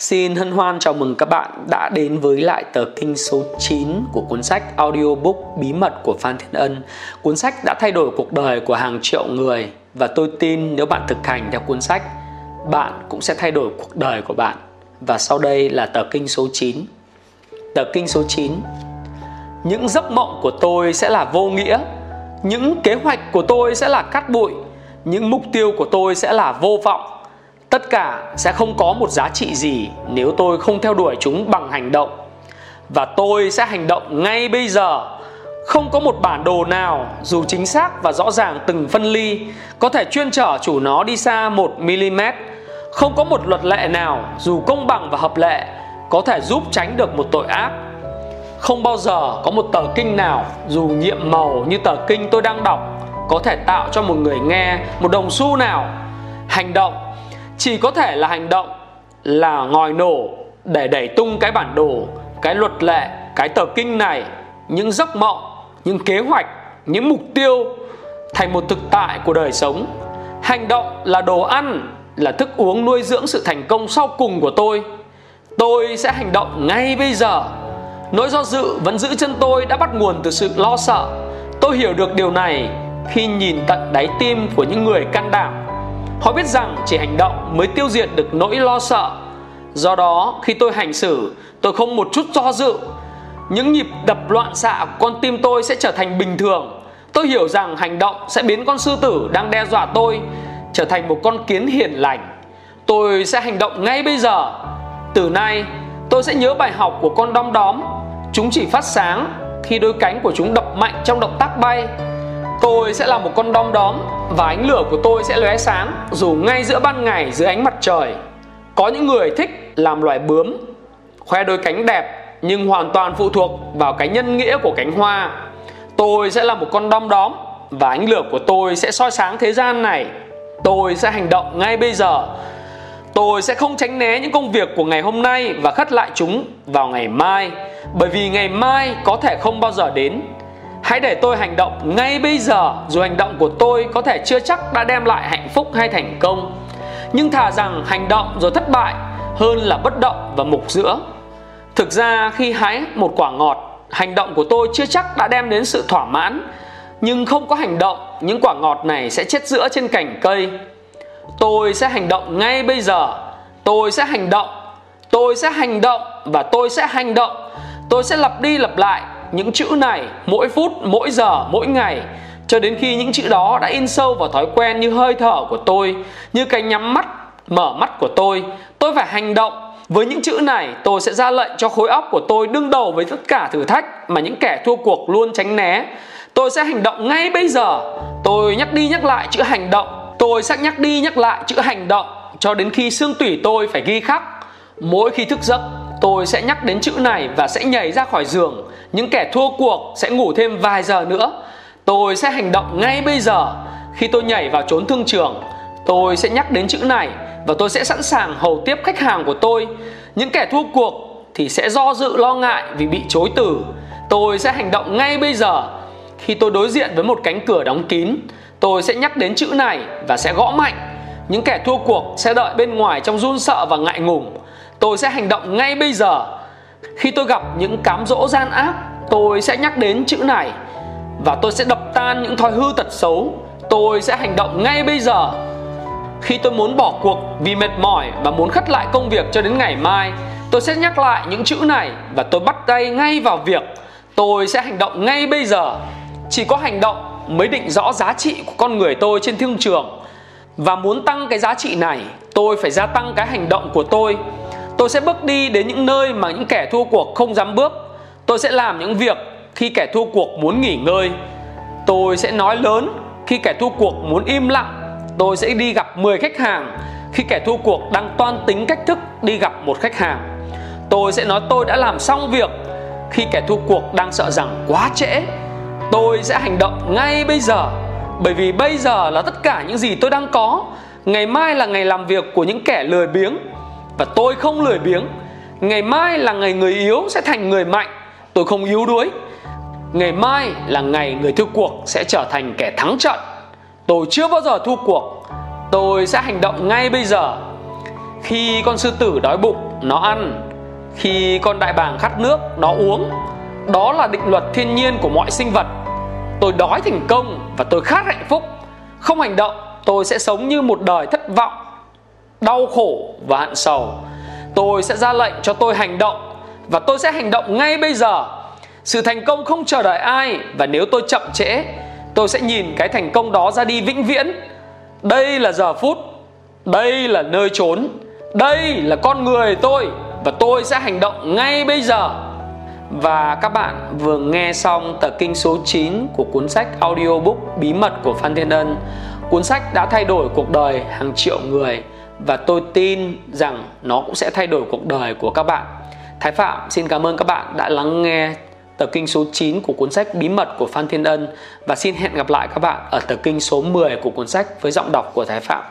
Xin hân hoan chào mừng các bạn đã đến với lại tờ kinh số 9 của cuốn sách audiobook Bí mật của Phan Thiên Ân. Cuốn sách đã thay đổi cuộc đời của hàng triệu người và tôi tin nếu bạn thực hành theo cuốn sách, bạn cũng sẽ thay đổi cuộc đời của bạn. Và sau đây là tờ kinh số 9. Tờ kinh số 9. Những giấc mộng của tôi sẽ là vô nghĩa, những kế hoạch của tôi sẽ là cát bụi, những mục tiêu của tôi sẽ là vô vọng tất cả sẽ không có một giá trị gì nếu tôi không theo đuổi chúng bằng hành động. Và tôi sẽ hành động ngay bây giờ. Không có một bản đồ nào, dù chính xác và rõ ràng từng phân ly, có thể chuyên trở chủ nó đi xa 1 mm không có một luật lệ nào, dù công bằng và hợp lệ, có thể giúp tránh được một tội ác. Không bao giờ có một tờ kinh nào, dù nhiệm màu như tờ kinh tôi đang đọc, có thể tạo cho một người nghe một đồng xu nào. Hành động chỉ có thể là hành động, là ngòi nổ để đẩy tung cái bản đồ, cái luật lệ, cái tờ kinh này, những giấc mộng, những kế hoạch, những mục tiêu thành một thực tại của đời sống. Hành động là đồ ăn, là thức uống nuôi dưỡng sự thành công sau cùng của tôi. Tôi sẽ hành động ngay bây giờ. Nỗi do dự vẫn giữ chân tôi đã bắt nguồn từ sự lo sợ. Tôi hiểu được điều này khi nhìn tận đáy tim của những người can đảm. Họ biết rằng chỉ hành động mới tiêu diệt được nỗi lo sợ. Do đó, khi tôi hành xử, tôi không một chút do dự. Những nhịp đập loạn xạ của con tim tôi sẽ trở thành bình thường. Tôi hiểu rằng hành động sẽ biến con sư tử đang đe dọa tôi trở thành một con kiến hiền lành. Tôi sẽ hành động ngay bây giờ. Từ nay, tôi sẽ nhớ bài học của con đom đóm. Chúng chỉ phát sáng khi đôi cánh của chúng đập mạnh trong động tác bay Tôi sẽ là một con đom đóm và ánh lửa của tôi sẽ lóe sáng dù ngay giữa ban ngày dưới ánh mặt trời. Có những người thích làm loài bướm, khoe đôi cánh đẹp nhưng hoàn toàn phụ thuộc vào cái nhân nghĩa của cánh hoa. Tôi sẽ là một con đom đóm và ánh lửa của tôi sẽ soi sáng thế gian này. Tôi sẽ hành động ngay bây giờ. Tôi sẽ không tránh né những công việc của ngày hôm nay và khất lại chúng vào ngày mai, bởi vì ngày mai có thể không bao giờ đến Hãy để tôi hành động ngay bây giờ, Dù hành động của tôi có thể chưa chắc đã đem lại hạnh phúc hay thành công. Nhưng thà rằng hành động rồi thất bại Hơn là bất động và mục giữa. Thực ra khi hái một quả ngọt, Hành động của tôi chưa chắc đã đem đến sự thỏa mãn. Nhưng không có hành động, Những quả ngọt này sẽ chết giữa trên cành cây. Tôi sẽ hành động ngay bây giờ. Tôi sẽ hành động. Tôi sẽ hành động Và tôi sẽ hành động. Tôi sẽ lặp đi lặp lại những chữ này mỗi phút, mỗi giờ, mỗi ngày cho đến khi những chữ đó đã in sâu vào thói quen như hơi thở của tôi, như cái nhắm mắt, mở mắt của tôi. Tôi phải hành động. Với những chữ này, tôi sẽ ra lệnh cho khối óc của tôi đương đầu với tất cả thử thách mà những kẻ thua cuộc luôn tránh né. Tôi sẽ hành động ngay bây giờ. Tôi nhắc đi nhắc lại chữ hành động. Tôi sẽ nhắc đi nhắc lại chữ hành động cho đến khi xương tủy tôi phải ghi khắc. Mỗi khi thức giấc, tôi sẽ nhắc đến chữ này và sẽ nhảy ra khỏi giường. Những kẻ thua cuộc sẽ ngủ thêm vài giờ nữa. Tôi sẽ hành động ngay bây giờ. Khi tôi nhảy vào trốn thương trường, tôi sẽ nhắc đến chữ này và tôi sẽ sẵn sàng hầu tiếp khách hàng của tôi. Những kẻ thua cuộc thì sẽ do dự lo ngại vì bị chối từ. Tôi sẽ hành động ngay bây giờ. Khi tôi đối diện với một cánh cửa đóng kín, tôi sẽ nhắc đến chữ này và sẽ gõ mạnh. Những kẻ thua cuộc sẽ đợi bên ngoài trong run sợ và ngại ngùng tôi sẽ hành động ngay bây giờ. Khi tôi gặp những cám dỗ gian ác, tôi sẽ nhắc đến chữ này. Và tôi sẽ đập tan những thói hư tật xấu. Tôi sẽ hành động ngay bây giờ. Khi tôi muốn bỏ cuộc vì mệt mỏi và muốn khất lại công việc cho đến ngày mai, tôi sẽ nhắc lại những chữ này và tôi bắt tay ngay vào việc tôi sẽ hành động ngay bây giờ. Chỉ có hành động mới định rõ giá trị của con người tôi trên thương trường. Và muốn tăng cái giá trị này, tôi phải gia tăng cái hành động của tôi. Tôi sẽ bước đi đến những nơi mà những kẻ thua cuộc không dám bước. Tôi sẽ làm những việc khi kẻ thua cuộc muốn nghỉ ngơi. Tôi sẽ nói lớn, khi kẻ thua cuộc muốn im lặng. Tôi sẽ đi gặp 10 khách hàng khi kẻ thua cuộc đang toan tính cách thức đi gặp một khách hàng. Tôi sẽ nói tôi đã làm xong việc khi kẻ thua cuộc đang sợ rằng quá trễ. Tôi sẽ hành động ngay bây giờ bởi vì bây giờ là tất cả những gì tôi đang có. Ngày mai là ngày làm việc của những kẻ lười biếng và tôi không lười biếng. Ngày mai là ngày người yếu sẽ thành người mạnh. Tôi không yếu đuối. Ngày mai là ngày người thua cuộc sẽ trở thành kẻ thắng trận. Tôi chưa bao giờ thua cuộc. Tôi sẽ hành động ngay bây giờ. Khi con sư tử đói bụng, nó ăn. Khi con đại bàng khát nước, nó uống. Đó là định luật thiên nhiên của mọi sinh vật. Tôi đói thành công và tôi khát hạnh phúc. Không hành động, tôi sẽ sống như một đời thất vọng đau khổ và hận sầu. Tôi sẽ ra lệnh cho tôi hành động và tôi sẽ hành động ngay bây giờ. Sự thành công không chờ đợi ai và nếu tôi chậm trễ, tôi sẽ nhìn cái thành công đó ra đi vĩnh viễn. Đây là giờ phút, đây là nơi trốn, đây là con người tôi và tôi sẽ hành động ngay bây giờ. Và các bạn vừa nghe xong tờ kinh số 9 của cuốn sách audiobook Bí mật của Phan Thiên Ân. Cuốn sách đã thay đổi cuộc đời hàng triệu người và tôi tin rằng nó cũng sẽ thay đổi cuộc đời của các bạn. Thái Phạm, xin cảm ơn các bạn đã lắng nghe tờ kinh số 9 của cuốn sách Bí mật của Phan Thiên Ân và xin hẹn gặp lại các bạn ở tờ kinh số 10 của cuốn sách với giọng đọc của Thái Phạm.